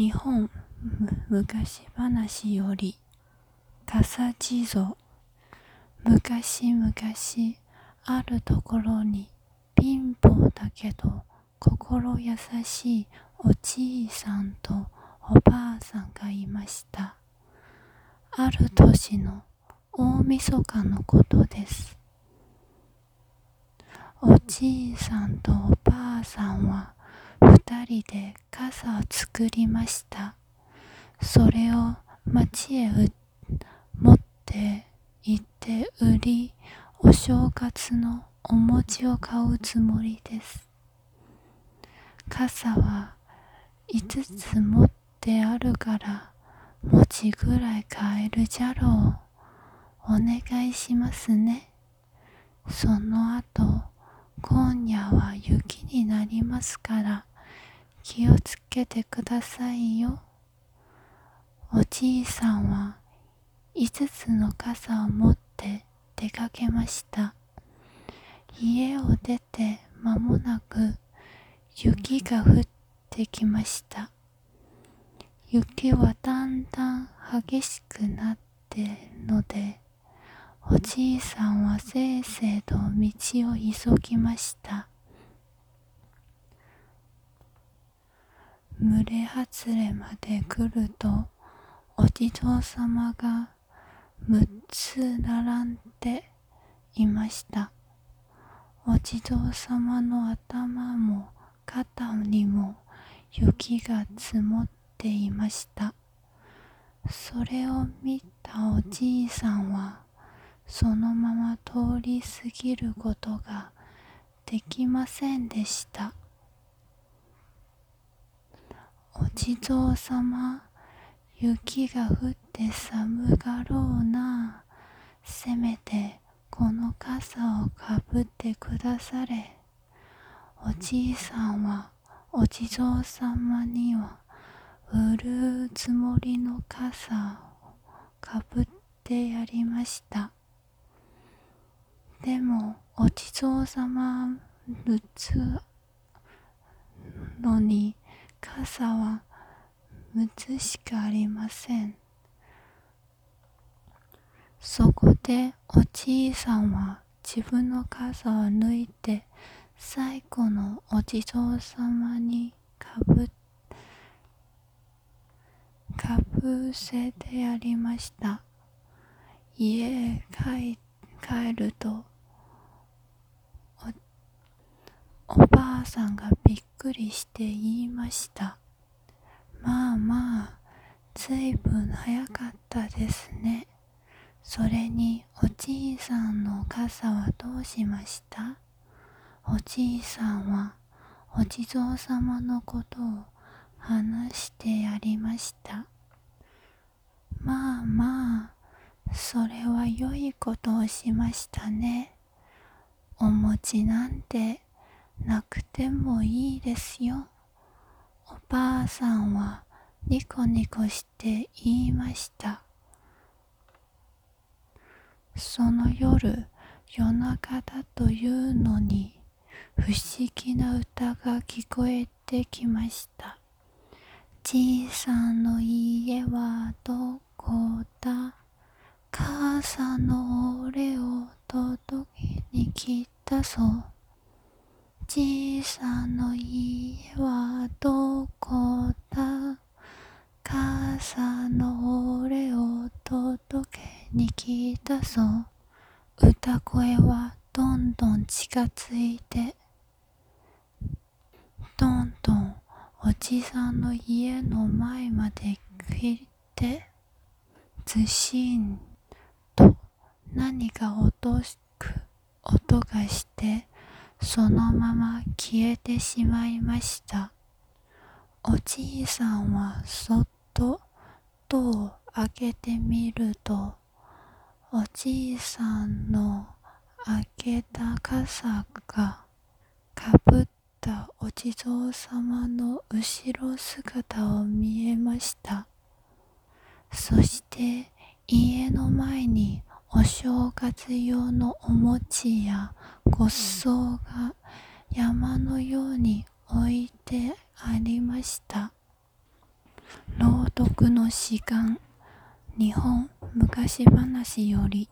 日本昔話より笠地蔵。昔々あるところに貧乏だけど心優しいおじいさんとおばあさんがいました。ある年の大晦日のことです。おじいさんとおばあさんは人で傘を作りました。それを町へ持って行って売り、お正月のお餅を買うつもりです。傘は5つ持ってあるから餅ぐらい買えるじゃろう。お願いしますね。その後、今夜は雪になりますから気をつけてくださいよ。おじいさんは5つの傘を持って出かけました。家を出て間もなく雪が降ってきました。雪はだんだん激しくなってのでおじいさんはせいせいと道を急ぎました。群れ外れまで来ると、お地蔵様が6つ並んでいました。お地蔵様の頭も肩にも雪が積もっていました。それを見たおじいさんは、そのまま通り過ぎることができませんでした。お地蔵様、雪が降って寒がろうな。せめてこの傘をかぶってくだされ。おじいさんはお地蔵様には売るつもりの傘をかぶってやりました。でもお地蔵様るつのに傘は6つしかありません。そこでおじいさんは自分の傘を抜いて最後のお地蔵様にかぶかぶせてやりました。家へ帰帰るとおばあさんがびっくりして言いました。まあまあ、ずいぶん早かったですね。それに、おじいさんの傘はどうしました？おじいさんは、お地蔵様のことを話してやりました。まあまあ、それは良いことをしましたね。お餅なんてなくてもいいですよ。おばあさんはニコニコして言いました。その夜、夜中だというのに、不思議な歌が聞こえてきました。じいさんの家はどこだ？母さんの俺を届けに来たぞ。じいさんの家はどこだ母さんの俺を届けに来たぞ。歌声はどんどん近づいてどんどんおじさんの家の前まで来てずしんと何か音く音がしてそのまま消えてしまいました。おじいさんはそっと戸を開けてみると、おじいさんの開けた傘がかぶったお地蔵様の後ろ姿を見えました。そして家の前にお正月用のお餅やごっそうが山のように置いてありました。朗読の時間日本昔話より